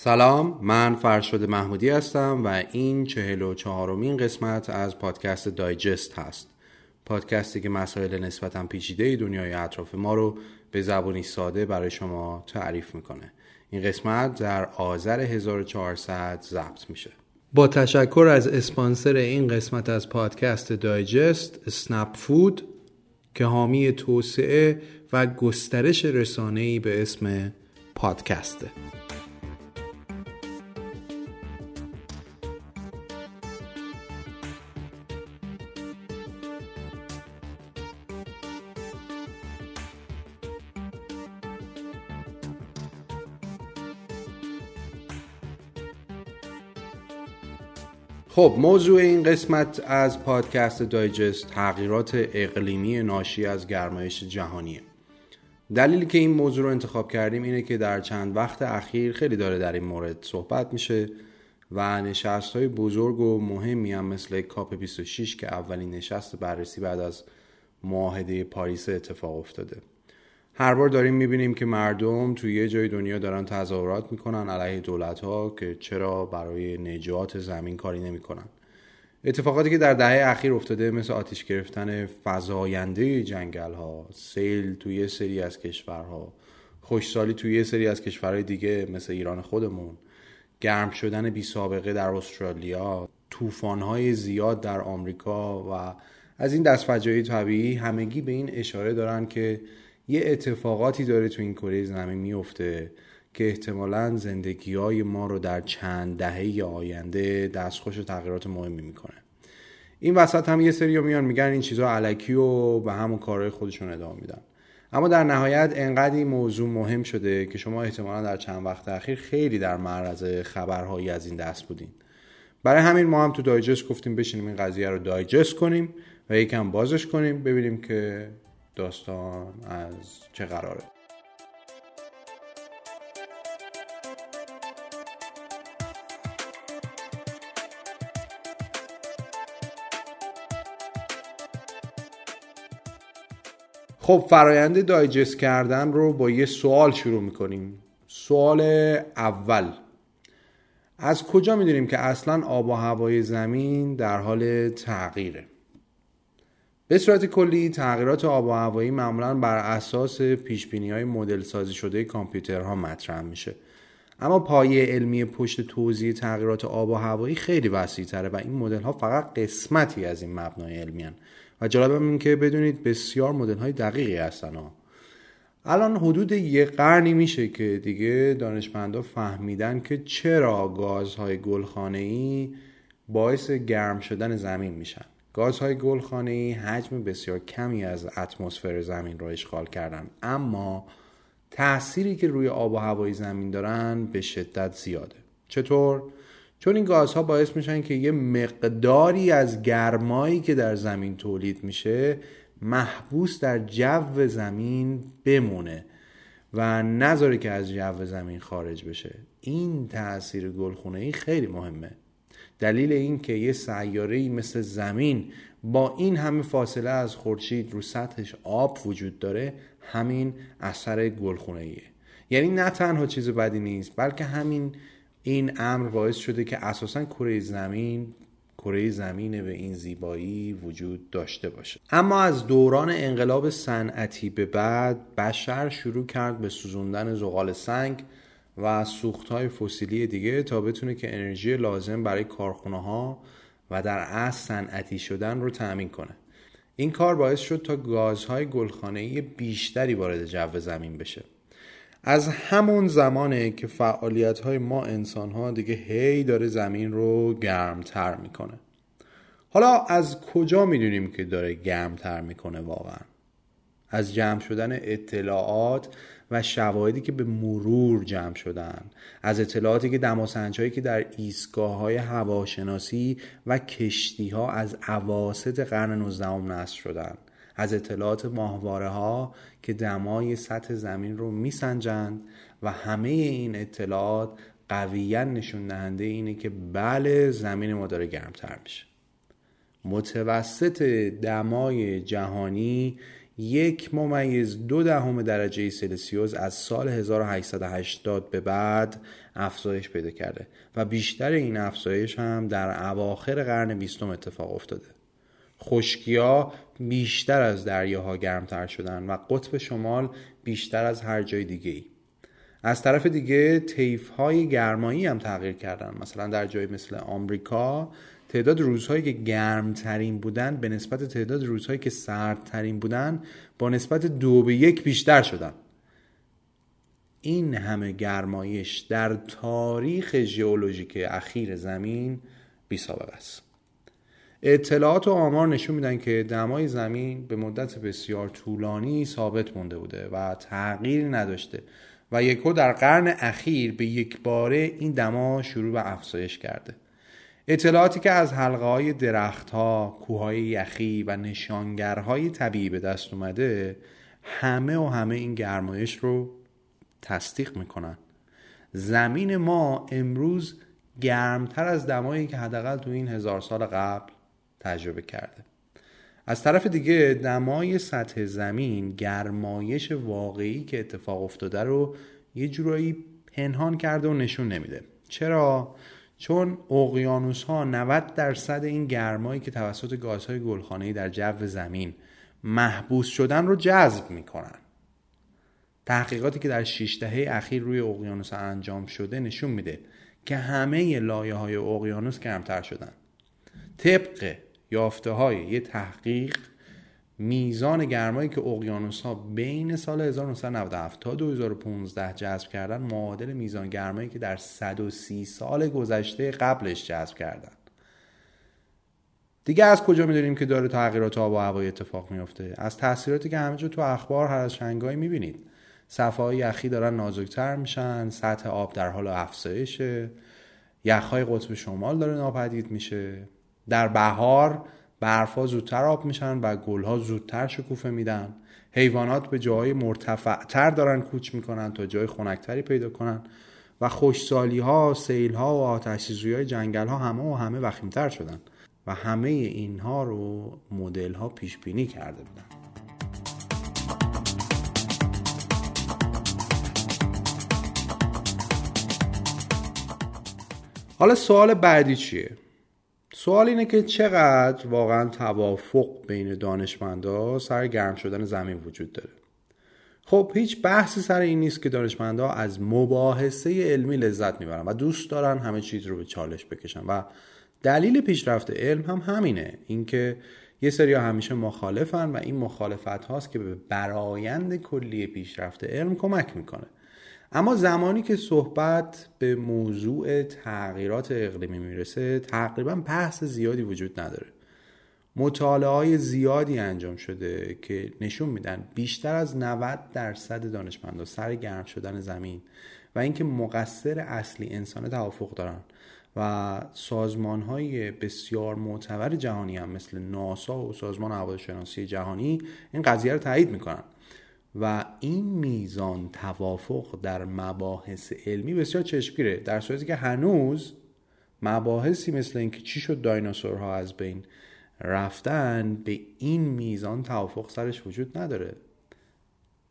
سلام من فرشاد محمودی هستم و این چهل و چهارمین قسمت از پادکست دایجست هست. پادکستی که مسائل نسبتا پیچیده دنیای اطراف ما رو به زبانی ساده برای شما تعریف می‌کنه. این قسمت در آذر 1400 ضبط میشه. با تشکر از اسپانسر این قسمت از پادکست دایجست اسنپ فود که حامی توسعه و گسترش رسانه‌ای به اسم پادکسته. خب موضوع این قسمت از پادکست دایجست تغییرات اقلیمی ناشی از گرمایش جهانیه. دلیلی که این موضوع رو انتخاب کردیم اینه که در چند وقت اخیر خیلی داره در این مورد صحبت میشه و نشست های بزرگ و مهمی هم مثل کاپ 26 که اولین نشست بررسی بعد از معاهده پاریس اتفاق افتاده. هر بار داریم می‌بینیم که مردم توی یه جای دنیا دارن تظاهرات می‌کنن علیه دولت ها که چرا برای نجات زمین کاری نمی‌کنن. اتفاقاتی که در دهه اخیر افتاده مثل آتیش گرفتن فضاینده جنگل ها سیل توی سری از کشورها خوشسالی توی یه سری از کشورهای دیگه مثل ایران خودمون گرم شدن بی سابقه در استرالیا های زیاد در آمریکا و از این دست فجایع طبیعی همگی به این اشاره دارن که یه اتفاقاتی داره تو این کره زمین میفته که احتمالا زندگی های ما رو در چند دهه آینده دستخوش تغییرات مهمی می‌کنه. این وسط هم یه سری میان میگن این چیزها علکی و به همون کارهای خودشون ادامه میدن. اما در نهایت انقدر این موضوع مهم شده که شما احتمالا در چند وقت اخیر خیلی در معرض خبرهایی از این دست بودین. برای همین ما هم تو دایجست گفتیم بشینیم این قضیه رو دایجست کنیم و یکم بازش کنیم ببینیم که داستان از چه قراره. خب فرایند دایجست کردن رو با یه سوال شروع می‌کنیم. سوال اول. از کجا می‌دونیم که اصلا آب و هوای زمین در حال تغییره؟ به صورت کلی تغییرات آب و هوایی معمولا بر اساس پیش بینی های مدل سازی شده کامپیوترها مطرح میشه اما پایه علمی پشت توضیح تغییرات آب و هوایی خیلی وسیع تره و این مدل ها فقط قسمتی از این مبنای علمی هن. و جالب این که بدونید بسیار مدل های دقیقی هستن ها. الان حدود یه قرنی میشه که دیگه دانشمندا فهمیدن که چرا گازهای گلخانه ای باعث گرم شدن زمین میشن گازهای گلخانه ای حجم بسیار کمی از اتمسفر زمین را اشغال کردن اما تأثیری که روی آب و هوای زمین دارن به شدت زیاده. چطور؟ چون این گازها باعث میشن که یه مقداری از گرمایی که در زمین تولید میشه محبوس در جو زمین بمونه و نذاره که از جو زمین خارج بشه. این تاثیر گلخونه ای خیلی مهمه. دلیل این که یه سیاره مثل زمین با این همه فاصله از خورشید رو سطحش آب وجود داره همین اثر گلخونه ایه یعنی نه تنها چیز بدی نیست بلکه همین این امر باعث شده که اساسا کره زمین کره زمین به این زیبایی وجود داشته باشه. اما از دوران انقلاب صنعتی به بعد بشر شروع کرد به سوزوندن زغال سنگ و سوخت های فسیلی دیگه تا بتونه که انرژی لازم برای کارخونه ها و در اصل صنعتی شدن رو تأمین کنه. این کار باعث شد تا گازهای گلخانه‌ای بیشتری وارد جو زمین بشه. از همون زمانه که فعالیت های ما انسان ها دیگه هی داره زمین رو گرمتر می‌کنه. حالا از کجا می‌دونیم که داره گرمتر می‌کنه واقعا؟ از جمع شدن اطلاعات و شواهدی که به مرور جمع شدن. از اطلاعاتی که دماسنجهایی که در ایستگاه های هواشناسی و کشتی ها از عواست قرن 19 نصب شدن از اطلاعات ماهواره ها که دمای سطح زمین رو میسنجند و همه این اطلاعات قویا نشون دهنده اینه که بله زمین ما داره گرمتر میشه. متوسط دمای جهانی یک ممیز دو دهم درجه سلسیوس از سال 1880 به بعد افزایش پیدا کرده و بیشتر این افزایش هم در اواخر قرن بیستم اتفاق افتاده خشکیا بیشتر از دریاها گرمتر شدن و قطب شمال بیشتر از هر جای دیگه ای. از طرف دیگه تیف های گرمایی هم تغییر کردن مثلا در جای مثل آمریکا تعداد روزهایی که گرمترین بودن به نسبت تعداد روزهایی که سردترین بودن با نسبت دو به یک بیشتر شدن. این همه گرمایش در تاریخ ژئولوژیک اخیر زمین بی سابقه است. اطلاعات و آمار نشون میدن که دمای زمین به مدت بسیار طولانی ثابت مونده بوده و تغییر نداشته و یکو در قرن اخیر به یک باره این دما شروع به افزایش کرده. اطلاعاتی که از حلقه های درخت ها، کوههای یخی و نشانگرهای طبیعی به دست اومده همه و همه این گرمایش رو تصدیق می‌کنن. زمین ما امروز گرمتر از دمایی که حداقل تو این هزار سال قبل تجربه کرده. از طرف دیگه دمای سطح زمین گرمایش واقعی که اتفاق افتاده رو یه جورایی پنهان کرده و نشون نمیده. چرا؟ چون اقیانوس ها 90 درصد این گرمایی که توسط گازهای گلخانه‌ای در جو زمین محبوس شدن رو جذب می‌کنن. تحقیقاتی که در 6 دهه اخیر روی اقیانوس انجام شده نشون میده که همه لایه های اقیانوس گرمتر شدن. طبق یافته های یه تحقیق میزان گرمایی که اقیانوس ها بین سال 1997 تا 2015 جذب کردن معادل میزان گرمایی که در 130 سال گذشته قبلش جذب کردن. دیگه از کجا می‌دونیم که داره تغییرات آب و هوایی اتفاق میفته از تاثیراتی که همه تو اخبار هر از شنگایی می‌بینید. صفحه یخی دارن نازکتر میشن سطح آب در حال افزایشه. یخهای قطب شمال داره ناپدید میشه. در بهار برفها زودتر آب میشن و گلها زودتر شکوفه میدن حیوانات به جای مرتفعتر دارن کوچ می‌کنن تا جای خنکتری پیدا کنن و خوشسالی ها، سیل ها و آتش های جنگل ها همه و همه وخیمتر شدن و همه اینها رو مدل ها پیش بینی کرده بودن حالا سوال بعدی چیه؟ سوال اینه که چقدر واقعا توافق بین دانشمندا سر گرم شدن زمین وجود داره؟ خب هیچ بحثی سر این نیست که دانشمندا از مباحثه علمی لذت می‌برن و دوست دارن همه چیز رو به چالش بکشن و دلیل پیشرفت علم هم همینه. اینکه یه سری همیشه مخالفن و این مخالفت هاست که به برایند کلی پیشرفت علم کمک می‌کنه. اما زمانی که صحبت به موضوع تغییرات اقلیمی می‌رسه تقریبا بحث زیادی وجود نداره. مطالعه های زیادی انجام شده که نشون میدن بیشتر از 90 درصد دانشمندا سر گرم شدن زمین و اینکه مقصر اصلی انسان توافق دارن و سازمان های بسیار معتبر جهانی هم مثل ناسا و سازمان هواشناسی جهانی این قضیه رو تایید می‌کنن. و این میزان توافق در مباحث علمی بسیار چشمگیره. در صورتی که هنوز مباحثی مثل اینکه چی شد دایناسورها از بین رفتن به این میزان توافق سرش وجود نداره.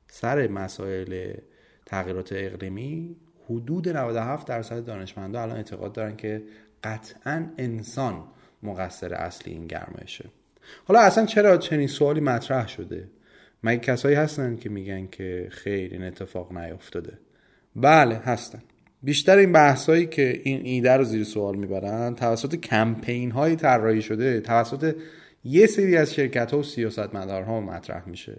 سر مسائل تغییرات اقلیمی حدود 97 درصد دانشمندا الان اعتقاد دارن که قطعا انسان مقصر اصلی این گرمایشه. حالا اصلا چرا چنین سوالی مطرح شده؟ مگه کسایی هستن که میگن که خیر این اتفاق نیفتاده. بله هستن. بیشتر این بحثایی که این ایده رو زیر سوال می‌برن توسط کمپین های طراحی شده توسط یه سری از شرکت ها و سیاستمدارها مطرح میشه.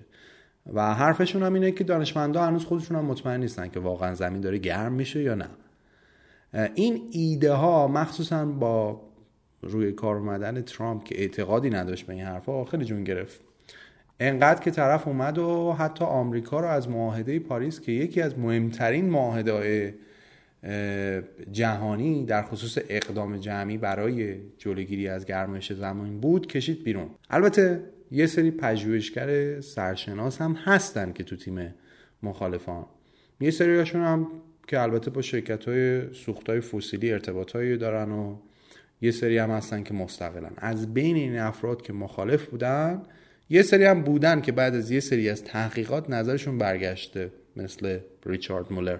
و حرفشون هم اینه که دانشمندا هنوز خودشون هم مطمئن نیستن که واقعا زمین داره گرم میشه یا نه. این ایده ها مخصوصا با روی کار اومدن ترامپ که اعتقادی نداشت به این حرفها خیلی جون گرفت. انقدر که طرف اومد و حتی آمریکا رو از معاهده پاریس که یکی از مهمترین معاهده جهانی در خصوص اقدام جمعی برای جلوگیری از گرمایش زمین بود کشید بیرون. البته یه سری پژوهشگر سرشناس هم هستن که تو تیم مخالفان. یه سریاشون هم که البته با شرکت های سوخت های فسیلی ارتباط دارن و یه سری هم هستن که مستقلن. از بین این افراد که مخالف بودن یه سری هم بودن که بعد از یه سری از تحقیقات نظرشون برگشته مثل ریچارد مولر.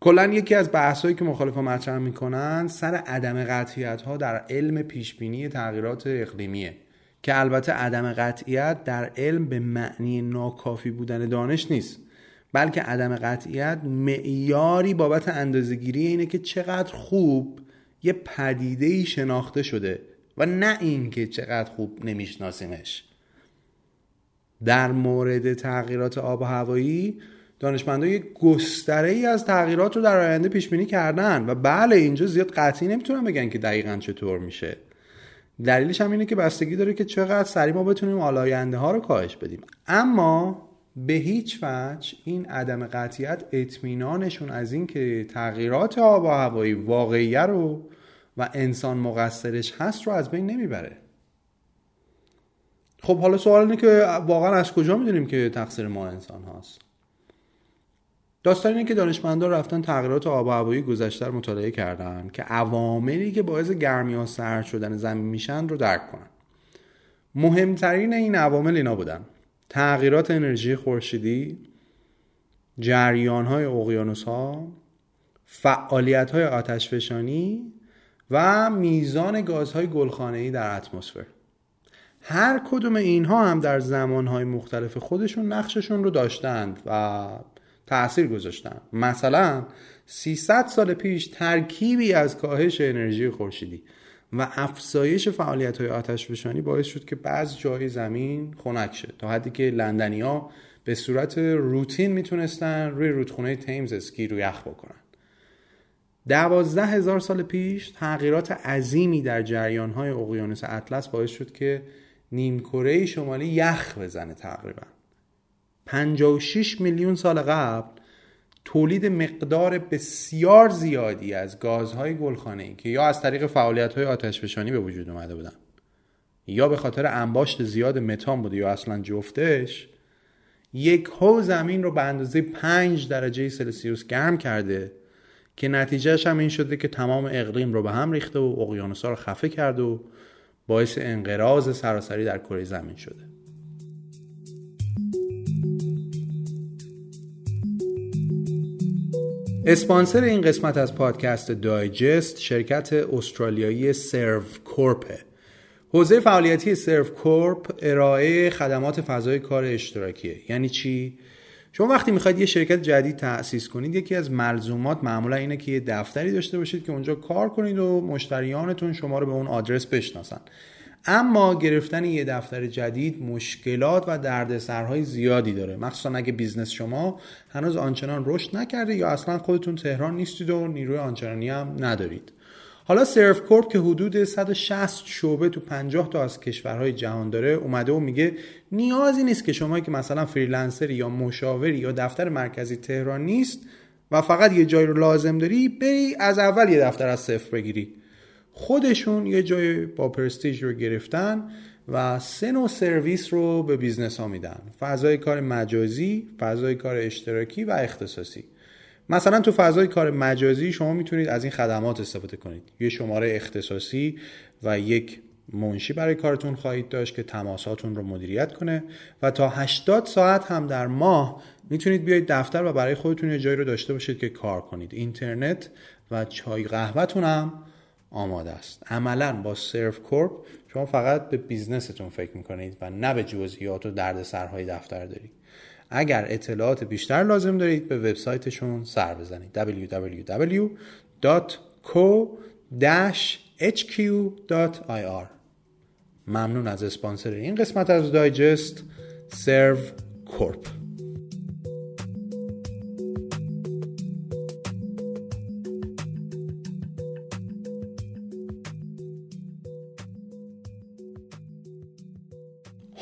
کلا یکی از بحثایی که مخالفا مطرح می‌کنن سر عدم قطعیت ها در علم پیشبینی تغییرات اقلیمیه که البته عدم قطعیت در علم به معنی ناکافی بودن دانش نیست بلکه عدم قطعیت معیاری بابت اندازهگیری اینه که چقدر خوب یه پدیده شناخته شده و نه اینکه چقدر خوب نمیشناسیمش. در مورد تغییرات آب و هوایی دانشمندان یک گستره ای از تغییرات رو در آینده پیش بینی کردن و بله اینجا زیاد قطعی نمی‌تونن بگن که دقیقا چطور میشه. دلیلش هم اینه که بستگی داره که چقدر سریع ما بتونیم آلاینده ها رو کاهش بدیم. اما به هیچ وجه این عدم قطعیت اطمینانشون از این که تغییرات آب و هوایی واقعیه رو و انسان مقصرش هست رو از بین نمی‌بره. خب حالا سوال اینه که واقعا از کجا می‌دونیم که تقصیر ما انسان هاست؟ داستان اینه که دانشمندان رفتن تغییرات آب و هوایی گذشته رو مطالعه کردن که عواملی که باعث گرمی ها سرد شدن زمین میشن رو درک کنن. مهمترین این عوامل اینا بودن. تغییرات انرژی خورشیدی جریان های اقیانوس ها فعالیت های آتش فشانی و میزان گازهای گلخانه‌ای در اتمسفر. هر کدوم اینها هم در زمانهای مختلف خودشون نقششون رو داشتند و تاثیر گذاشتن. مثلا 300 سال پیش ترکیبی از کاهش انرژی خورشیدی و افزایش فعالیت های آتش فشانی باعث شد که بعض جای زمین خنک شد تا حدی که لندنیا به صورت روتین می‌تونستن روی رودخونه تیمز اسکی رو یخ بکنن. دوازده هزار سال پیش تغییرات عظیمی در جریان های اقیانوس اطلس باعث شد که نیمکره شمالی یخ بزنه تقریبا. 56 میلیون سال قبل تولید مقدار بسیار زیادی از گازهای گلخانه‌ای که یا از طریق فعالیت‌های آتشفشانی به وجود اومده بودن یا به خاطر انباشت زیاد متان بوده یا اصلا جفتش یک هو زمین رو به اندازه 5 درجه سلسیوس گرم کرده که نتیجهش هم این شده که تمام اقلیم رو به هم ریخته و اقیانوس‌ها رو خفه کرده و باعث انقراض سراسری در کره زمین شده. اسپانسر این قسمت از پادکست دایجست شرکت استرالیایی سرو کورپه. حوزه فعالیتی Servcorp ارائه خدمات فضای کار اشتراکیه. یعنی چی؟ شما وقتی می‌خواید یه شرکت جدید تأسیس کنید یکی از ملزومات معمولا اینه که یه دفتری داشته باشید که اونجا کار کنید و مشتریانتون شما رو به اون آدرس بشناسن. اما گرفتن یه دفتر جدید مشکلات و دردسرهای زیادی داره. مخصوصا اگه business شما هنوز آنچنان رشد نکرده یا اصلا خودتون تهران نیستید و نیروی آنچنانی هم ندارید. حالا Servcorp که حدود 160 شعبه تو 50 تا از کشورهای جهان داره اومده و میگه نیازی نیست که شما که مثلا freelancer ی یا مشاوری یا دفتر مرکزی تهران نیست و فقط یه جای رو لازم داری بری از اول یه دفتر از صفر بگیری. خودشون یه جای با پرستیج رو گرفتن و سه نوع سرویس رو به business ها میدن. فضای کار مجازی فضای کار اشتراکی و اختصاصی. مثلا تو فضای کار مجازی شما می‌تونید از این خدمات استفاده کنید. یه شماره اختصاصی و یک منشی برای کارتون خواهید داشت که تماساتون رو مدیریت کنه و تا 80 ساعت هم در ماه می‌تونید بیاید دفتر و برای خودتون یه جایی رو داشته باشید که کار کنید. اینترنت و چای قهوهتون هم آماده است. عملا با سرف کورپ شما فقط به بیزنستون فکر می‌کنید و نه به جزئیات و دردسرهای دفتر دارید. اگر اطلاعات بیشتر لازم دارید به وبسایتشون سر بزنید. www.co-hq.ir ممنون از اسپانسر این قسمت از دایجست سرو کورپ.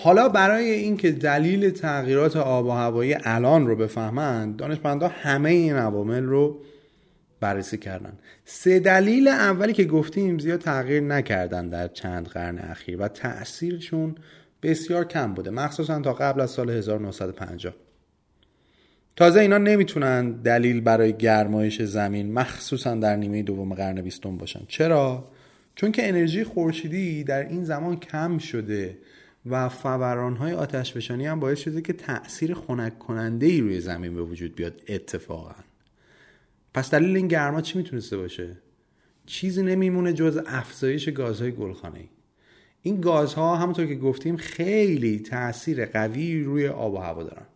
حالا برای اینکه دلیل تغییرات آب و هوایی الان رو بفهمند دانشمندان همه این عوامل رو بررسی کردن. سه دلیل اولی که گفتیم زیاد تغییر نکردن در چند قرن اخیر و تأثیرشون بسیار کم بوده مخصوصا تا قبل از سال 1950 تازه اینا نمی‌تونن دلیل برای گرمایش زمین مخصوصا در نیمه دوم قرن بیستم باشن. چرا؟ چون که انرژی خورشیدی در این زمان کم شده و فوران های آتش فشانی هم باعث شده که تاثیر خنک کننده ای روی زمین به وجود بیاد اتفاقا. پس دلیل این گرما چی می‌تونسته باشه؟ چیزی نمیمونه جز افزایش گازهای گلخانه‌ای. این گازها همونطور که گفتیم خیلی تاثیر قوی روی آب و هوا دارن.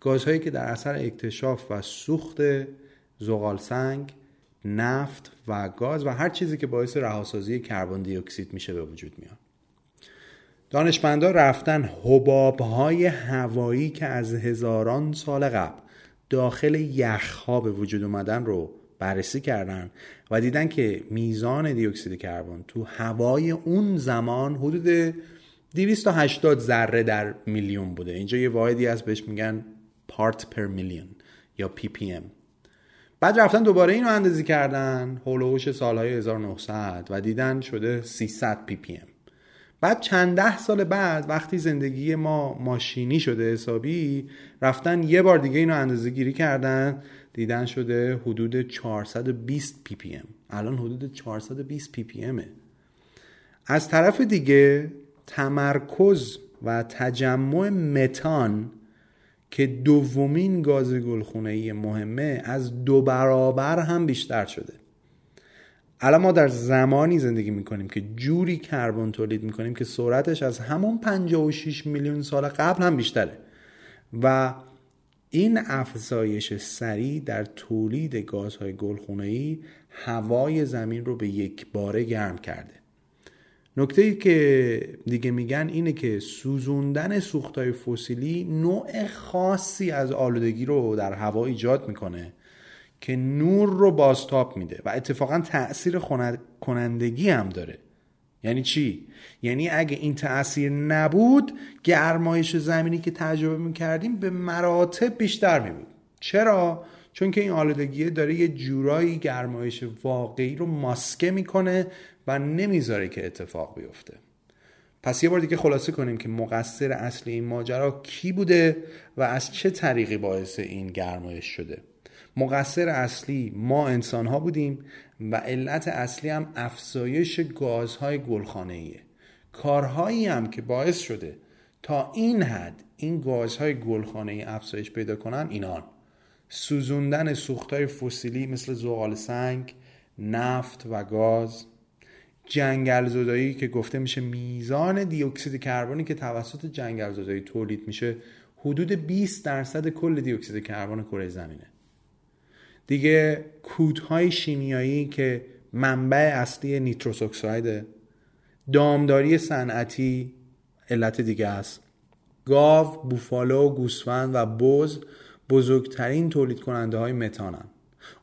گازهایی که در اثر اکتشاف و سوخت زغال سنگ نفت و گاز و هر چیزی که باعث رهاسازی کربن دی اکسید میشه به وجود میاد. دانشمندا رفتن های هوایی که از هزاران سال قبل داخل یخها به وجود اومدن رو بررسی کردن و دیدن که میزان دیوکسید کربن تو هوای اون زمان حدود 280 ذره در میلیون بوده. اینجا یه واحدی هست بهش میگن part per million یا ppm بعد رفتن دوباره اینو اندازی کردن هولوش سالهای 1900 و دیدن شده 300 ppm بعد چند ده سال بعد وقتی زندگی ما ماشینی شده حسابی رفتن یه بار دیگه اینو اندازه گیری کردن دیدن شده حدود 420 ppm. الان حدود 420 ppm ه از طرف دیگه تمرکز و تجمع متان که دومین گاز گلخونه مهمه از دو برابر هم بیشتر شده. الان ما در زمانی زندگی می‌کنیم که جوری کربن تولید می‌کنیم که سرعتش از همون 56 میلیون سال قبل هم بیشتره. و این افزایش سریع در تولید گازهای گلخونه‌ای هوای زمین رو به یک باره گرم کرده. نکته ای که دیگه میگن اینه که سوزوندن سوختهای فسیلی نوع خاصی از آلودگی رو در هوا ایجاد می‌کنه. که نور رو بازتاب میده و اتفاقا تاثیر کنندگی هم داره یعنی چی؟ یعنی اگه این تاثیر نبود گرمایش زمینی که تجربه می‌کردیم به مراتب بیشتر میبود چرا؟ چون که این آلودگی داره یه جورایی گرمایش واقعی رو ماسکه می‌کنه و نمی‌ذاره که اتفاق بیفته پس یه بار دیگه خلاصه کنیم که مقصر اصلی این ماجرا کی بوده و از چه طریقی باعث این گرمایش شده مقصر اصلی ما انسان ها بودیم و علت اصلی هم افزایش گازهای گلخانه ایه کارهایی هم که باعث شده تا این حد این گازهای گلخانه ای افزایش پیدا کنن اینان. سوزوندن سوختهای فسیلی مثل زغال سنگ نفت و گاز. جنگل زدایی که گفته میشه میزان دیوکسید کربنی که توسط جنگل زدایی تولید میشه حدود 20 درصد کل دیوکسید کربن کره زمینه. دیگه کودهای شیمیایی که منبع اصلی نیتروس اکسایده دامداری صنعتی علت دیگه است. گاو، بوفالو، گوسفند و بز بزرگترین تولید کننده های متانن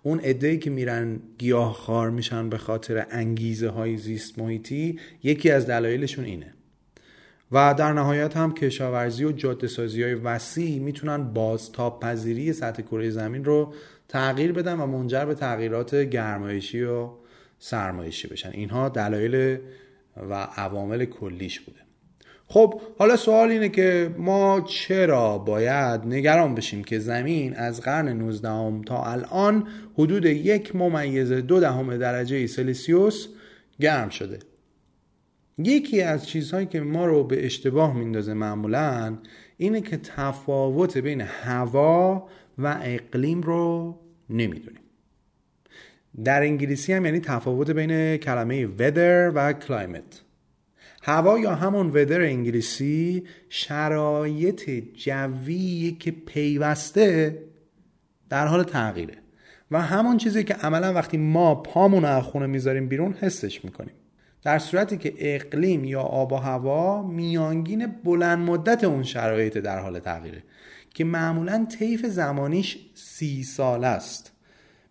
اون ای که میرن گیاه خار میشن به خاطر انگیزه های زیست محیطی یکی از دلایلشون اینه. و در نهایت هم کشاورزی و جاده سازی های وسیع می‌تونن بازتاب پذیری سطح کره زمین رو تغییر بدن و منجر به تغییرات گرمایشی و سرمایشی بشن. اینها دلایل و عوامل کلیش بوده. خب حالا سوال اینه که ما چرا باید نگران بشیم که زمین از قرن 19 تا الان حدود یک ممیز دو دهم درجه سلسیوس گرم شده؟ یکی از چیزهایی که ما رو به اشتباه میندازه معمولا اینه که تفاوت بین هوا و اقلیم رو نمی‌دونیم. در انگلیسی هم یعنی تفاوت بین کلمه weather و climate. هوا یا همون ودر انگلیسی شرایط جوی که پیوسته در حال تغییره. و همون چیزی که عملا وقتی ما پامون از خونه می‌ذاریم بیرون حسش می‌کنیم. در صورتی که اقلیم یا آب و هوا میانگین بلند مدت اون شرایط در حال تغییره که معمولا طیف زمانیش سی سال است.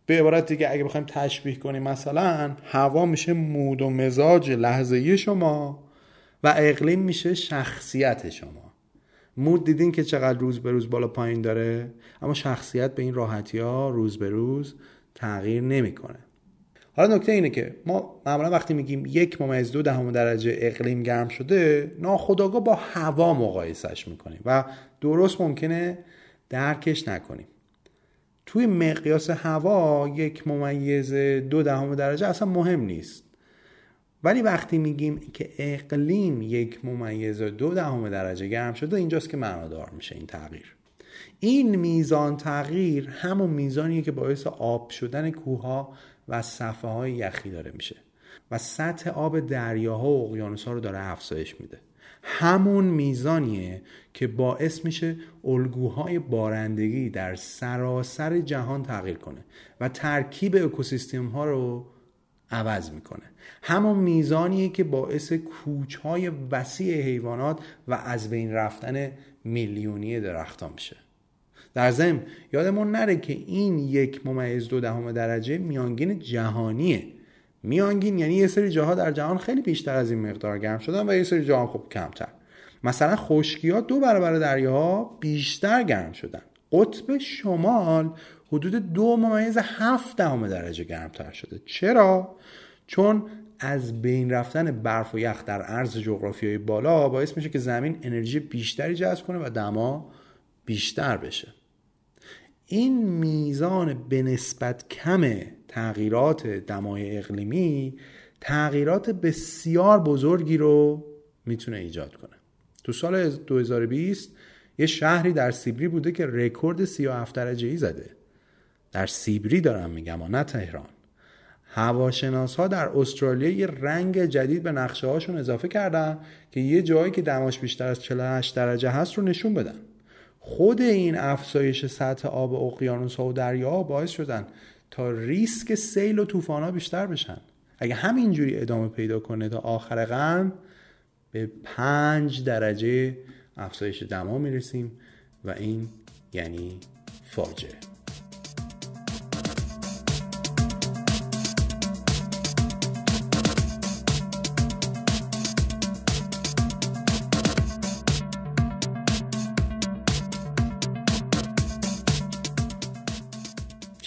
به عبارت دیگه اگه بخوایم تشبیه کنیم مثلا هوا میشه مود و مزاج لحظه شما و اقلیم میشه شخصیت شما. مود دیدین که چقدر روز به روز بالا پایین داره اما شخصیت به این راحتی ها روز به روز تغییر نمی‌کنه. حالا نکته اینه که ما معمولا وقتی میگیم یک ممیز دو دهم درجه اقلیم گرم شده ناخداگاه با هوا مقایسش می‌کنیم و درست ممکنه درکش نکنیم. توی مقیاس هوا یک ممیز دو دهم درجه اصلا مهم نیست. ولی وقتی میگیم که اقلیم یک ممیز دو دهم درجه گرم شده اینجاست که معنادار میشه این تغییر. این میزان تغییر همون میزانیه که باعث آب شدن کوها و صفحه های یخی داره میشه. و سطح آب دریاها و اقیانوسها رو داره افزایش میده. همون میزانیه که باعث میشه الگوهای بارندگی در سراسر جهان تغییر کنه و ترکیب اکوسیستم ها رو عوض می‌کنه. همون میزانیه که باعث کوچهای وسیع حیوانات و از بین رفتن میلیونی درختان میشه. در ضمن یادمون نره که این یک ممیز دو دهم درجه میانگین جهانیه. میانگین یعنی یه سری جاها در جهان خیلی بیشتر از این مقدار گرم شدن و یه سری جاها خب کمتر. مثلا خشکی ها دو برابر دریاها بیشتر گرم شدن. قطب شمال حدود دو ممیز هفت دهم درجه گرمتر شده. چرا؟ چون از بین رفتن برف و یخ در عرض جغرافیایی بالا باعث میشه که زمین انرژی بیشتری جذب کنه و دما بیشتر بشه. این میزان به نسبت کم تغییرات دمای اقلیمی تغییرات بسیار بزرگی رو می‌تونه ایجاد کنه. تو سال 2020 یه شهری در سیبری بوده که رکورد 37 درجه ای زده. در سیبری دارم میگم و نه تهران. هواشناس ها در استرالیا یه رنگ جدید به نقشه هاشون اضافه کردن که یه جایی که دماش بیشتر از 48 درجه هست رو نشون بدن. خود این افزایش سطح آب اقیانوس ها و دریا باعث شدن تا ریسک سیل و طوفان بیشتر بشن. اگه همینجوری ادامه پیدا کنه تا آخر قرن به پنج درجه افزایش دما می‌رسیم و این یعنی فاجعه.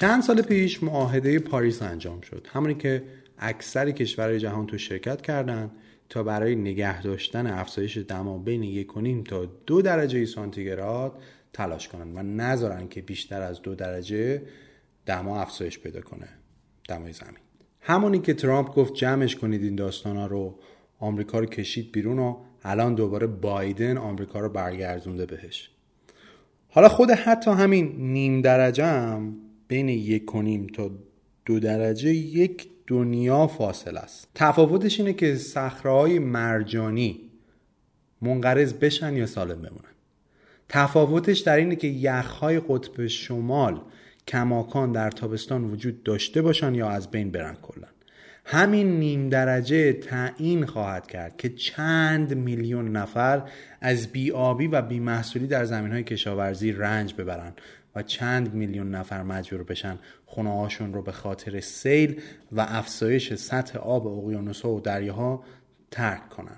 چند سال پیش معاهده پاریس انجام شد. همونی که اکثر کشورهای جهان تو شرکت کردند تا برای نگه داشتن افزایش دما بین یک و نیم تا دو درجه سانتیگراد تلاش کنند و نذارن که بیشتر از دو درجه دما افزایش پیدا کنه. دمای زمین. همونی که ترامپ گفت جمعش کنید این داستانا رو آمریکا رو کشید بیرون و الان دوباره بایدن آمریکا رو برگردونده بهش. حالا خود حتی همین نیم درجه هم بین یک و نیم تا دو درجه یک دنیا فاصل است. تفاوتش اینه که صخره‌های مرجانی منقرض بشن یا سالم بمونن. تفاوتش در اینه که یخهای قطب شمال کماکان در تابستان وجود داشته باشن یا از بین برن کلا. همین نیم درجه تعیین خواهد کرد که چند میلیون نفر از بیابی و بیمحصولی در زمین های کشاورزی رنج ببرن. و چند میلیون نفر مجبور بشن خونه هاشون رو به خاطر سیل و افزایش سطح آب اقیانوس و دریاها ترک کنن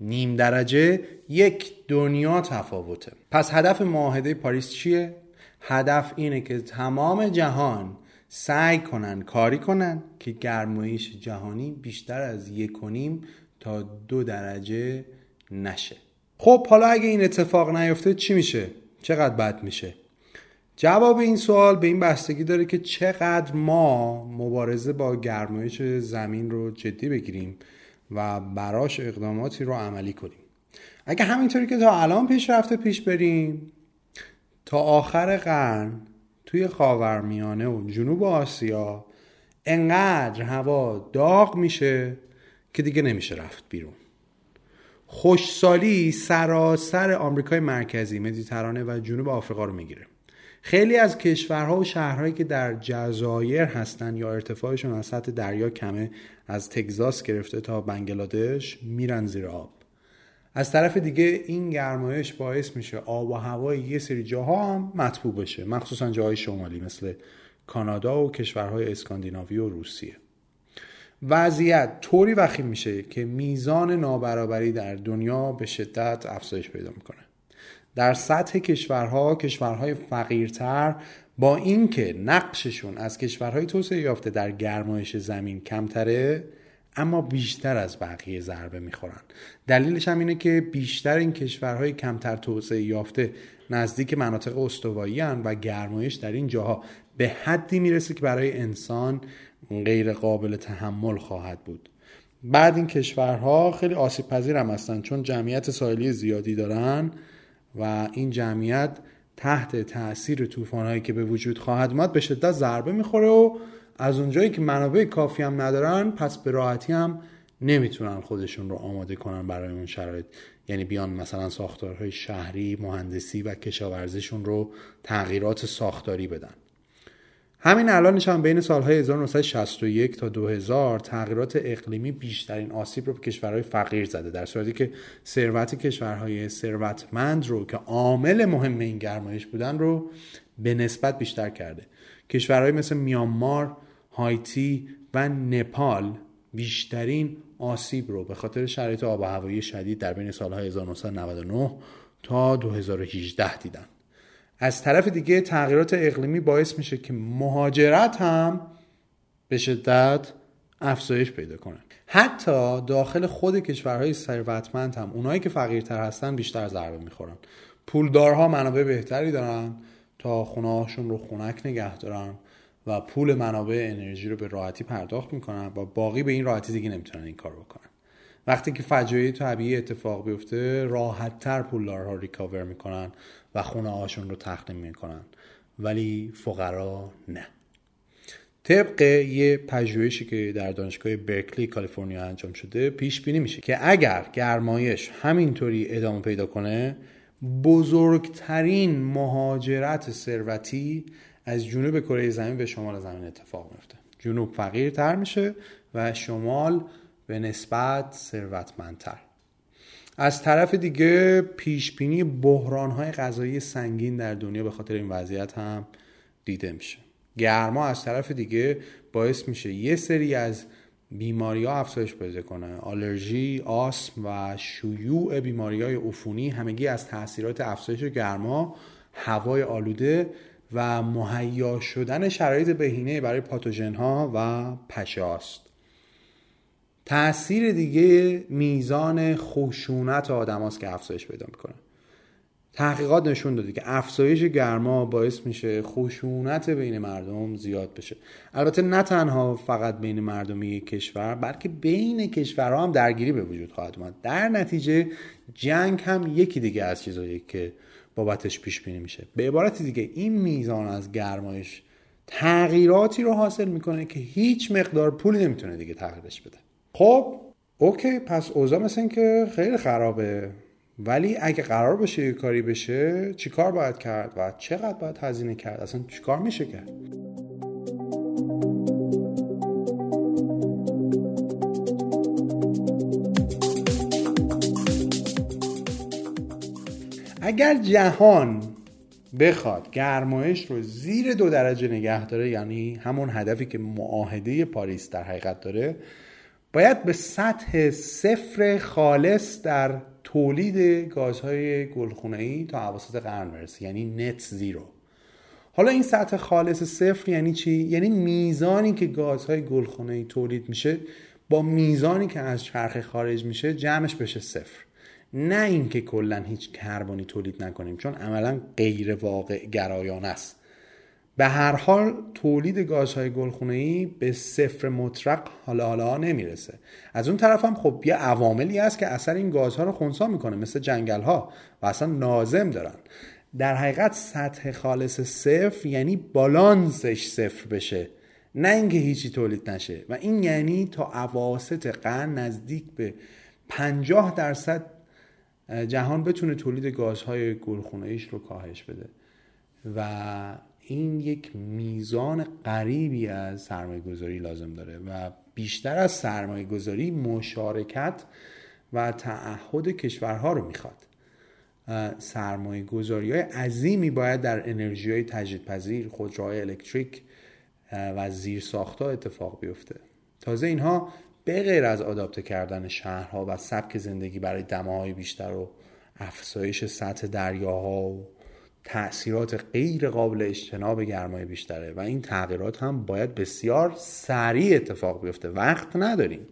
نیم درجه یک دنیا تفاوته پس هدف معاهده پاریس چیه؟ هدف اینه که تمام جهان سعی کنن کاری کنن که گرمایش جهانی بیشتر از یک و نیم تا دو درجه نشه خب حالا اگه این اتفاق نیفته چی میشه؟ چقدر بد میشه؟ جواب این سوال به این بستگی داره که چقدر ما مبارزه با گرمایش زمین رو جدی بگیریم و براش اقداماتی رو عملی کنیم. اگه همینطوری که تا الان پیش رفته پیش بریم تا آخر قرن توی خاورمیانه و جنوب آسیا انقدر هوا داغ میشه که دیگه نمیشه رفت بیرون. خوشسالی سراسر آمریکای مرکزی مدیترانه و جنوب آفریقا رو می‌گیره. خیلی از کشورها و شهرهایی که در جزایر هستن یا ارتفاعشون از سطح دریا کمه از تگزاس گرفته تا بنگلادش میرن زیر آب. از طرف دیگه این گرمایش باعث میشه آب و هوای یه سری جاها هم مطبوع بشه مخصوصا جاهای شمالی مثل کانادا و کشورهای اسکاندیناوی و روسیه. وضعیت طوری وخیم میشه که میزان نابرابری در دنیا به شدت افزایش پیدا می‌کنه. در سطح کشورها کشورهای فقیرتر با اینکه نقششون از کشورهای توسعه یافته در گرمایش زمین کمتره اما بیشتر از بقیه ضربه می‌خورن. دلیلش هم اینه که بیشتر این کشورهای کمتر توسعه یافته نزدیک مناطق استوایی و گرمایش در این جاها به حدی می‌رسه که برای انسان غیر قابل تحمل خواهد بود. بعد این کشورها خیلی آسیب پذیر هم هستن چون جمعیت ساحلی زیادی دارن. و این جمعیت تحت تاثیر طوفانهایی که به وجود خواهد اومد به شدت ضربه می‌خوره و از اونجایی که منابع کافی هم ندارن پس به راحتی هم نمی‌تونن خودشون رو آماده کنن برای اون شرایط. یعنی بیان مثلا ساختارهای شهری مهندسی و کشاورزیشون رو تغییرات ساختاری بدن. همین الانش هم بین سالهای 1961 تا 2000 تغییرات اقلیمی بیشترین آسیب رو به کشورهای فقیر زده در صورتی که ثروت کشورهای ثروتمند رو که عامل مهم این گرمایش بودن رو به نسبت بیشتر کرده. کشورهای مثل میانمار، هایتی و نپال بیشترین آسیب رو به خاطر شرایط آب و هوایی شدید در بین سالهای 1999 تا 2018 دیدن. از طرف دیگه تغییرات اقلیمی باعث میشه که مهاجرت هم به شدت افزایش پیدا کنه. حتی داخل خود کشورهای ثروتمند هم اونایی که فقیرتر هستن بیشتر ضربه می‌خورن. پولدارها منابع بهتری دارن تا خونه هاشون رو خونک نگه دارن و پول منابع انرژی رو به راحتی پرداخت می‌کنن و باقی به این راحتی دیگه نمی‌تونن این کار بکنن. وقتی که فجایع طبیعی اتفاق بیفته راحت تر پولدارها ریکاور می‌کنن و خونه هاشون رو تخلیه می‌کنن. ولی فقرا نه. طبق یه پژوهشی که در دانشگاه برکلی کالیفرنیا انجام شده پیش بینی میشه که اگر گرمایش همینطوری ادامه پیدا کنه بزرگترین مهاجرت ثروتی از جنوب کره زمین به شمال زمین اتفاق میفته جنوب فقیرتر میشه و شمال به نسبت ثروتمندتر. از طرف دیگه پیشبینی بحران های غذایی سنگین در دنیا به خاطر این وضعیت هم دیده میشه. گرما از طرف دیگه باعث میشه یه سری از بیماری ها افزایش پیدا کنه. آلرژی، آسم و شیوع بیماری های عفونی همگی از تاثیرات افزایش گرما هوای آلوده و مهیا شدن شرایط بهینه برای پاتوژن ها و پشاست تاثیر دیگه میزان خشونت آدم که افزایش پیدا می‌کنه. تحقیقات نشون داده که افزایش گرما باعث میشه خشونت بین مردم زیاد بشه. البته نه تنها فقط بین مردمی کشور بلکه بین کشورها هم درگیری به وجود خواهد اومد. در نتیجه جنگ هم یکی دیگه از چیزایی که بابتش پیش بینی میشه. به عبارت دیگه این میزان از گرمایش تغییراتی رو حاصل می‌کنه که هیچ مقدار پولی نمی‌تونه دیگه تغییرش بده. خب اوکی پس اوضاع مثل این که خیلی خرابه. ولی اگه قرار باشه یه کاری بشه چیکار باید کرد؟ و چقدر باید هزینه کرد؟ اصلا چیکار میشه کرد اگر جهان بخواد گرمایش رو زیر دو درجه نگه داره یعنی همون هدفی که معاهده پاریس در حقیقت داره باید به سطح صفر خالص در تولید گازهای گلخونه‌ای تا اواسط قرن برسه یعنی نت زیرو. حالا این سطح خالص صفر یعنی چی؟ یعنی میزانی که گازهای گلخونه‌ای تولید میشه با میزانی که از چرخه خارج میشه جمعش بشه صفر. نه اینکه کلا هیچ کربنی تولید نکنیم چون عملا غیر واقع گرایان است. به هر حال تولید گازهای گلخونه‌ای به صفر مطلق حالا حالا نمی‌رسه. از اون طرف هم خب یه عواملی هست که اثر این گازها رو خونسا می‌کنه مثل جنگل ها و اصلا نازم دارن. در حقیقت سطح خالص صفر یعنی بالانسش صفر بشه. نه اینکه هیچی تولید نشه. و این یعنی تا اواسط قرن نزدیک به 50 درصد جهان بتونه تولید گازهای گلخونه‌ایش رو کاهش بده. و این یک میزان غریبی از سرمایه گذاری لازم داره و بیشتر از سرمایه گذاری مشارکت و تعهد کشورها رو می‌خواد. سرمایه گذاری های عظیمی باید در انرژی های تجدیدپذیر خودروهای الکتریک و زیر ساختا اتفاق بیفته. تازه اینها به غیر از آداپته کردن شهرها و سبک زندگی برای دماهای بیشتر و افزایش سطح دریاها و تاثیرات غیر قابل اجتناب گرمای بیشتره و این تغییرات هم باید بسیار سریع اتفاق بیفته. وقت نداریم.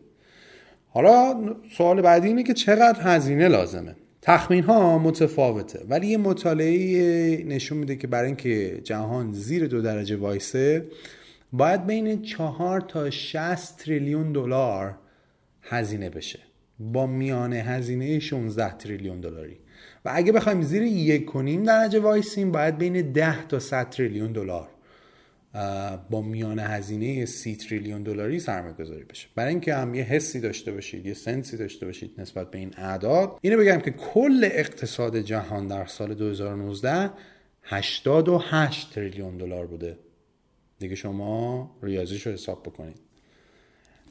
حالا سوال بعدی اینه که چقدر هزینه لازمه؟ تخمین ها متفاوته ولی یه مطالعه نشون میده که برای اینکه جهان زیر دو درجه وایسه باید بین چهار تا 60 تریلیون دلار هزینه بشه. با میانه هزینه 16 تریلیون دلاری. و اگه بخوایم زیر یک و نیم درجه وایسیم باید بین 10 تا 100 تریلیون دلار با میانه هزینه 30 تریلیون دلاری سرمایه گذاری بشه. برای اینکه هم یه حسی داشته باشید یه sense ی داشته باشید نسبت به این اعداد. اینو بگم که کل اقتصاد جهان در سال 2019 88 تریلیون دلار بوده. دیگه شما ریاضیش رو حساب بکنید.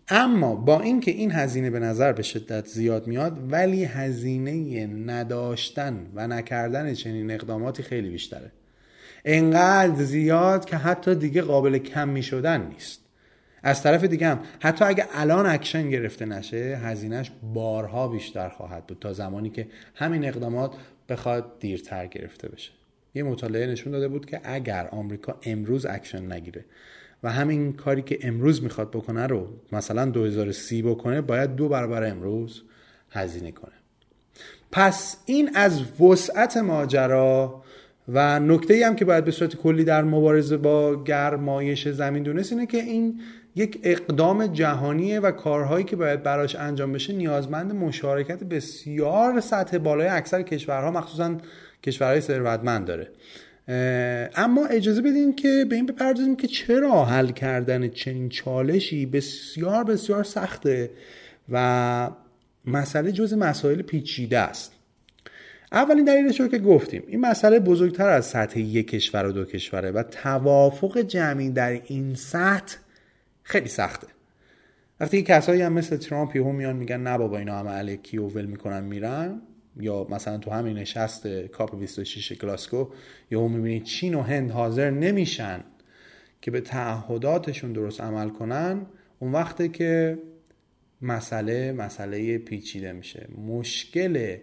اما با اینکه این هزینه به نظر به شدت زیاد میاد ولی هزینه نداشتن و نکردن چنین اقداماتی خیلی بیشتره. انقدر زیاد که حتی دیگه قابل کمی شدن نیست. از طرف دیگه هم حتی اگه الان اکشن گرفته نشه هزینهش بارها بیشتر خواهد بود تا زمانی که همین اقدامات بخواد دیرتر گرفته بشه. یه مطالعه نشون داده بود که اگر آمریکا امروز اکشن نگیره و همین کاری که امروز می‌خواد بکنه رو مثلا 2030 بکنه باید دو برابر امروز هزینه کنه. پس این از وسعت ماجرا و نکته ای هم که باید به صورت کلی در مبارزه با گرمایش زمین دونست اینه که این یک اقدام جهانیه و کارهایی که باید براش انجام بشه نیازمند مشارکت بسیار سطح بالای اکثر کشورها مخصوصا کشورهای ثروتمند داره. اما اجازه بدین که به این بپردازیم که چرا حل کردن چنین چالشی بسیار بسیار سخته و مسئله جز مسائل پیچیده است. اولین دلیلش رو که گفتیم این مسئله بزرگتر از سطح یک کشور و دو کشوره و توافق جمعی در این سطح خیلی سخته. وقتی کسایی هم مثل ترامپ هم میان میگن نه بابا اینا همه الکی و ول می‌کنن میرن. یا مثلا تو همین نشست کاپ 26 گلاسکو یا هم می‌بینید چین و هند حاضر نمیشن که به تعهداتشون درست عمل کنن. اون وقته که مسئله مسئله پیچیده میشه. مشکل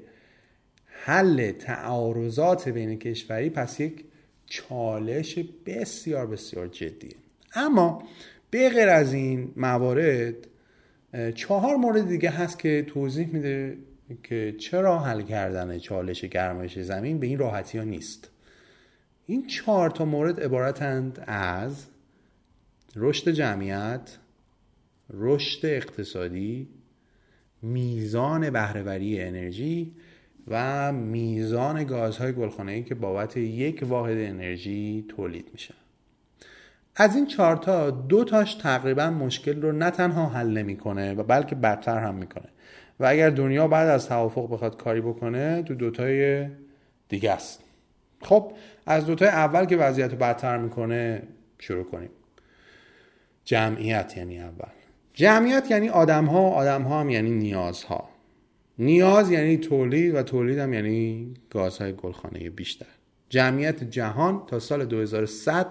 حل تعارضات بین کشوری پس یک چالش بسیار بسیار جدیه. اما به غیر از این موارد چهار مورد دیگه هست که توضیح میده که چرا حل کردن چالش گرمایش زمین به این راحتی ها نیست؟ این چهار تا مورد عبارتند از رشد جمعیت رشد اقتصادی میزان بهرهوری انرژی و میزان گازهای گلخانه‌ای که بابت یک واحد انرژی تولید میشه. از این چهارتا دو تاش تقریبا مشکل رو نه تنها حل نمی‌کنه و بلکه بدتر هم می‌کنه. و اگر دنیا بعد از توافق بخواد کاری بکنه تو دوتای دیگه است. خب از دوتای اول که وضعیت رو بدتر می‌کنه شروع کنیم. جمعیت یعنی اول. جمعیت یعنی آدم ها آدم ها هم یعنی نیازها. نیاز یعنی تولید و تولید هم یعنی گازهای گلخانه بیشتر. جمعیت جهان تا سال 2100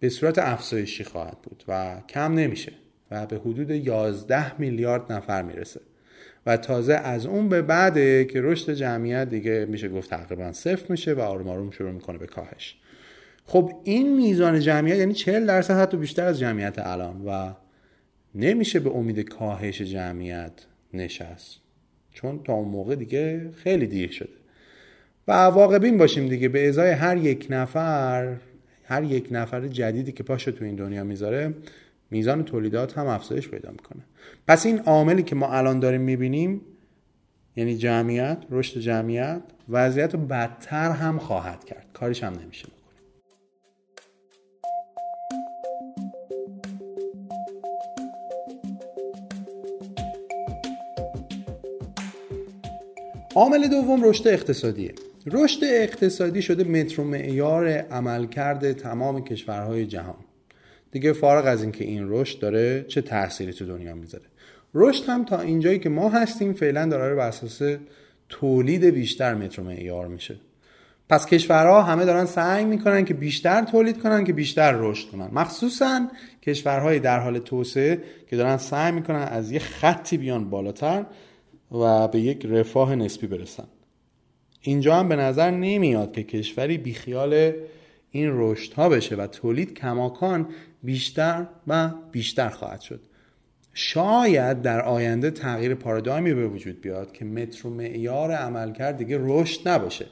به صورت افزایشی خواهد بود و کم نمیشه و به حدود 11 میلیارد نفر می‌رسه. و تازه از اون به بعده که رشد جمعیت دیگه میشه گفت تقریبا صفر میشه و آروم آروم شروع می‌کنه به کاهش. خب این میزان جمعیت یعنی 40 درصد حتی بیشتر از جمعیت الان و نمیشه به امید کاهش جمعیت نشست. چون تا اون موقع دیگه خیلی دیر شده. و واقع باشیم دیگه به ازای هر یک نفر هر یک نفر جدیدی که پاشو تو این دنیا می‌ذاره میزان تولیدات هم افزایش پیدا می‌کنه. پس این عاملی که ما الان داریم می‌بینیم یعنی جمعیت رشد جمعیت وضعیت رو بدتر هم خواهد کرد. کارش هم نمیشه عامل دوم رشد اقتصادیه. رشد اقتصادی شده متر معیار عملکرد تمام کشورهای جهان. دیگه فارغ از اینکه این رشد داره چه تأثیری تو دنیا می‌ذاره. رشد هم تا اینجایی که ما هستیم فعلا داره بر اساس تولید بیشتر متر معیار میشه. پس کشورها همه دارن سعی می‌کنن که بیشتر تولید کنن که بیشتر رشد کنن. مخصوصا کشورهای در حال توسعه که دارن سعی می‌کنن از یه خطی بیان بالاتر و به یک رفاه نسبی برسن. اینجا هم به نظر نمیاد که کشوری بیخیال این رشد ها بشه و تولید کماکان بیشتر و بیشتر خواهد شد. شاید در آینده تغییر پارادایمی به وجود بیاد که متر و معیار عملکرد دیگه رشد نباشه.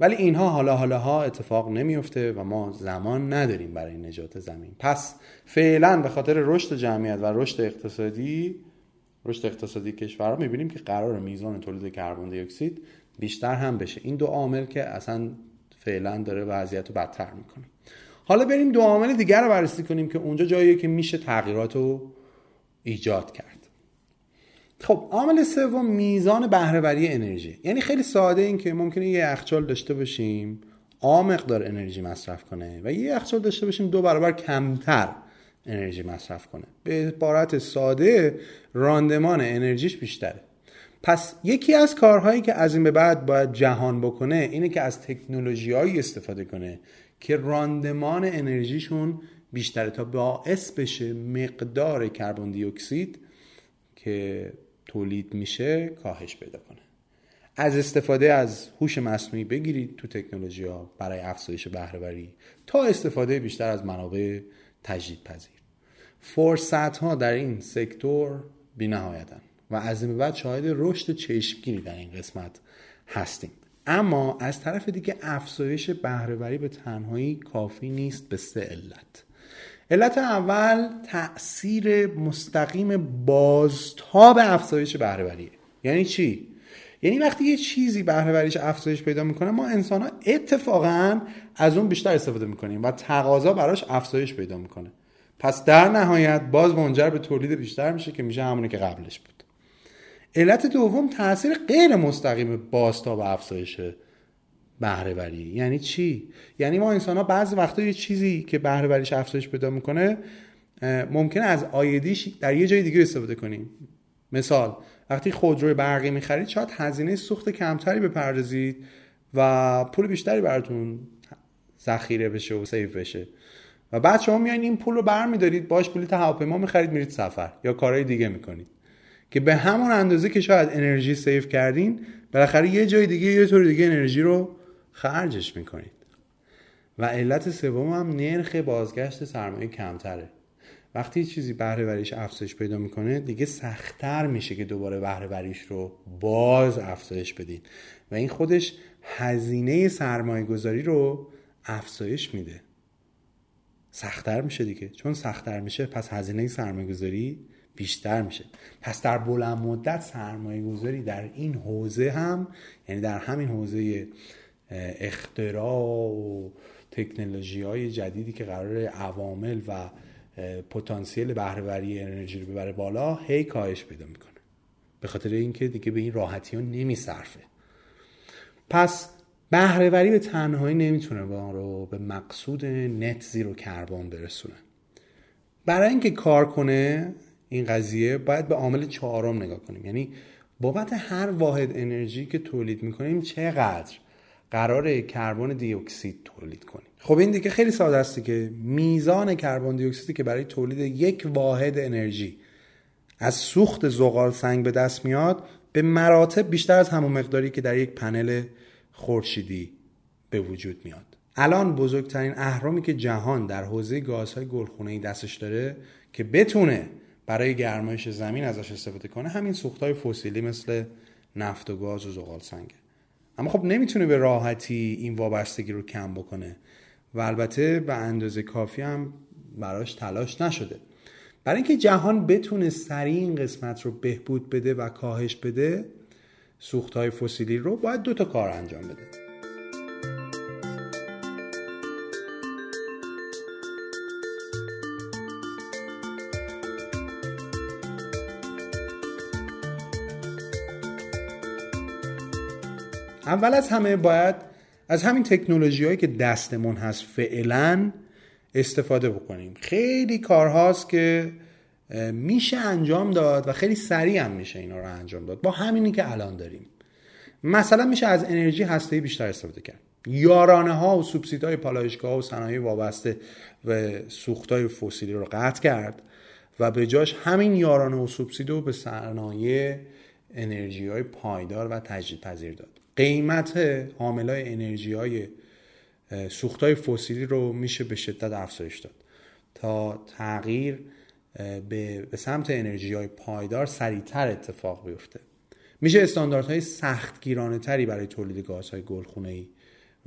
ولی اینها حالا حالا ها اتفاق نمیفته و ما زمان نداریم برای نجات زمین. پس فعلا به خاطر رشد جمعیت و رشد اقتصادی رشد اقتصادی کشورها می‌بینیم که قرار میزان تولید کربن دی اکسید بیشتر هم بشه. این دو عامل که اصلا فعلا داره وضعیت رو بدتر می‌کنه. حالا بریم دو عامل دیگر رو بررسی کنیم که اونجا جاییه که میشه تغییرات رو ایجاد کرد. خب عامل سوم میزان بهرهوری انرژی. یعنی خیلی ساده این که ممکنه یه یخچال داشته باشیم آ مقدار انرژی مصرف کنه و یه یخچال داشته باشیم دو برابر کمتر انرژی مصرف کنه. به عبارت ساده راندمان انرژیش بیشتره. پس یکی از کارهایی که از این به بعد باید جهان بکنه اینه که از تکنولوژیهایی استفاده کنه که راندمان انرژیشون بیشتره تا باعث بشه مقدار کربن دی اکسید که تولید میشه کاهش پیدا کنه. از استفاده از هوش مصنوعی بگیرید تو تکنولوژی ها برای افزایش بهرهوری تا استفاده بیشتر از منابع تجدید پذیر فرصت ها در این سکتور بی و از این بعد شاهد رشد چشمگیری در این قسمت هستیم. اما از طرف دیگه افزایش بهرهوری به تنهایی کافی نیست به سه علت. علت اول تاثیر مستقیم بازتاب افزایش بهرهوریه. یعنی چی؟ یعنی وقتی یه چیزی بهرهوریش افزایش پیدا می‌کنه ما انسان ها اتفاقا از اون بیشتر استفاده می‌کنیم و تقاضا براش افزایش پیدا می‌کنه. پس در نهایت باز منجر به تولید بیشتر میشه که میشه همونی که قبلش بود. علت دوم تاثیر غیر مستقیم بازتاب افزایش بهرهوری. یعنی چی؟ یعنی ما انسان ها بعضی وقتا یه چیزی که بهرهوریش افزایش پیدا می‌کنه ممکنه از آیدیش در یه جای دیگه استفاده کنیم. مثال وقتی خودروی برقی می‌خرید شاید هزینه سوخت کمتری بپردازید و پول بیشتری براتون ذخیره بشه و سیف بشه. و بعد شما میایین این پول رو برمیدارید باش بلیط هواپیما می‌خرید میرید سفر یا کارهای دیگه می‌کنید. که به همون اندازه که شاید انرژی سیف کردین بالاخره یه جای دیگه یه طور دیگه انرژی رو خرجش می‌کنید. و علت سوم هم نرخ بازگشت سرمایه کمتره. وقتی چیزی بهره وریش افزایش پیدا می‌کنه دیگه سختتر میشه که دوباره بهره وریش رو باز افزایش بدین. و این خودش هزینه سرمایه گذاری رو افزایش میده. سختتر میشه دیگه. چون سختتر میشه پس هزینه سرمایه گذاری بیشتر میشه. پس در بلند مدت سرمایه گذاری در این حوزه هم یعنی در همین حوزه اختراع و تکنولوژی های جدیدی که قرار عوامل و پتانسیل بهرهوری انرژی رو ببره بالا هی کاهش پیدا می‌کنه. به خاطر اینکه دیگه به این راحتی ها نمیصرفه. پس بهرهوری به تنهایی نمی‌تونه با رو به مقصود نت زیرو کربن برسونه. برای اینکه کار کنه این قضیه باید به عامل چهارم نگاه کنیم. یعنی بابت هر واحد انرژی که تولید می‌کنیم چقدر قرار کربن دی اکسید تولید کنیم؟ خب این دیگه خیلی ساده است که میزان کربن دی اکسیدی که برای تولید یک واحد انرژی از سوخت زغال سنگ به دست میاد به مراتب بیشتر از همون مقداری که در یک پنل خورشیدی به وجود میاد. الان بزرگترین اهرامی که جهان در حوزه گازهای گلخونه‌ای دستش داره که بتونه برای گرمایش زمین ازش استفاده کنه همین سوختهای فسیلی مثل نفت و گاز و زغال سنگه. اما خب نمی‌تونه به راحتی این وابستگی رو کم بکنه و البته به اندازه کافی هم براش تلاش نشده. برای اینکه جهان بتونه سریع این قسمت رو بهبود بده و کاهش بده سوختهای فسیلی رو باید دو تا کار انجام بده. اول از همه باید از همین تکنولوژی هایی که دستمون هست فعلا استفاده بکنیم. خیلی کارهاست که میشه انجام داد و خیلی سریع هم میشه اینا رو انجام داد. با همینی که الان داریم. مثلا میشه از انرژی هسته بیشتر استفاده کرد. یارانه ها و سوبسید های پالایشگاه و صنایع وابسته و سوخت های فسیلی رو قطع کرد و به جاش همین یارانه و سوبسید رو به صنایع انرژی های پایدار و تجدید پذیر داد. قیمت های انرژی های سوخت های فسیلی رو میشه به شدت افزایش داد. تا تغییر به, سمت انرژی های پایدار سریعتر اتفاق بیفته. میشه استانداردهای سخت گیرانه تری برای تولید گازهای گلخونه ای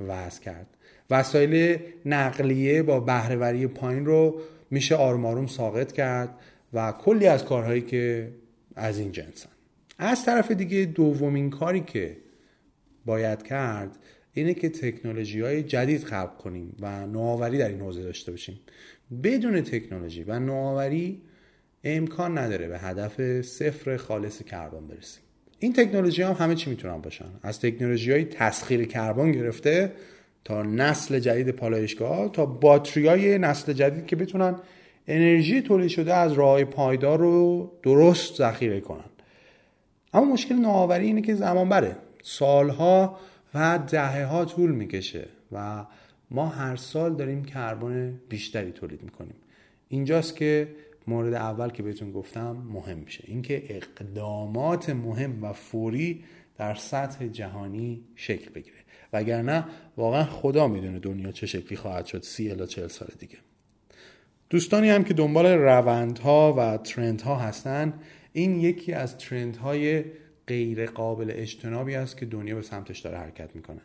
وضع کرد. وسایل نقلیه با بهرهوری پایین رو میشه آروم آروم ساقط کرد و کلی از کارهایی که از این جنسن از طرف دیگه دومین کاری که باید کرد اینه که تکنولوژی های جدید خلق کنیم و نوآوری در این حوزه داشته باشیم. بدون تکنولوژی و نوآوری امکان نداره به هدف صفر خالص کربن برسیم. این تکنولوژی هم همه چی می‌تونن باشن. از تکنولوژی های تسخیر کربن گرفته تا نسل جدید پالایشگاه تا باتری های نسل جدید که بتونن انرژی تولید شده از راه پایدار رو درست ذخیره کنن. اما مشکل نوآوری اینه که زمان بره. سالها و دهه ها طول می‌کشه و ما هر سال داریم کربن بیشتری تولید می‌کنیم. اینجاست که مورد اول که بهتون گفتم مهم میشه اینکه اقدامات مهم و فوری در سطح جهانی شکل بگیره. وگرنه واقعا خدا می‌دونه دنیا چه شکلی خواهد شد سی الا چهل سال دیگه. دوستانی هم که دنبال روندها و ترندها هستن این یکی از ترندهای غیر قابل اجتنابی است که دنیا به سمتش داره حرکت می‌کنه.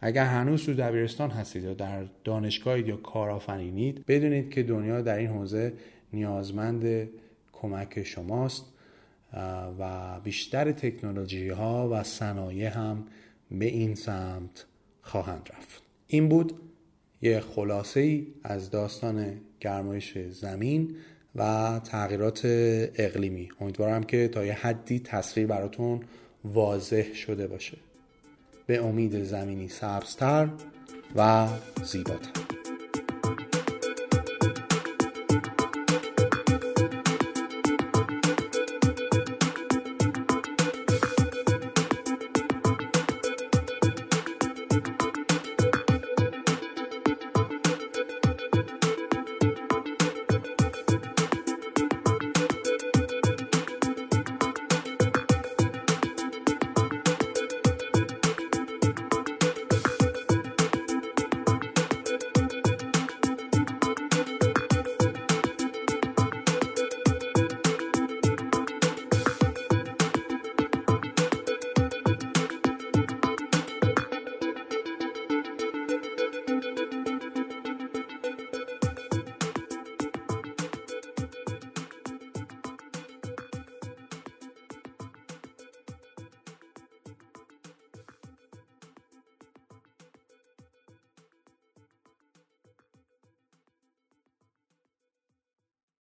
اگر هنوز تو دبیرستان هستید یا در دانشگاه یا کارآفرینید بدونید که دنیا در این حوزه نیازمند کمک شماست و بیشتر تکنولوژی ها و صنایع هم به این سمت خواهند رفت. این بود یه خلاصه ای از داستان گرمایش زمین. و تغییرات اقلیمی. امیدوارم که تا یه حدی تصویر براتون واضح شده باشه. به امید زمینی سبزتر و زیباتر.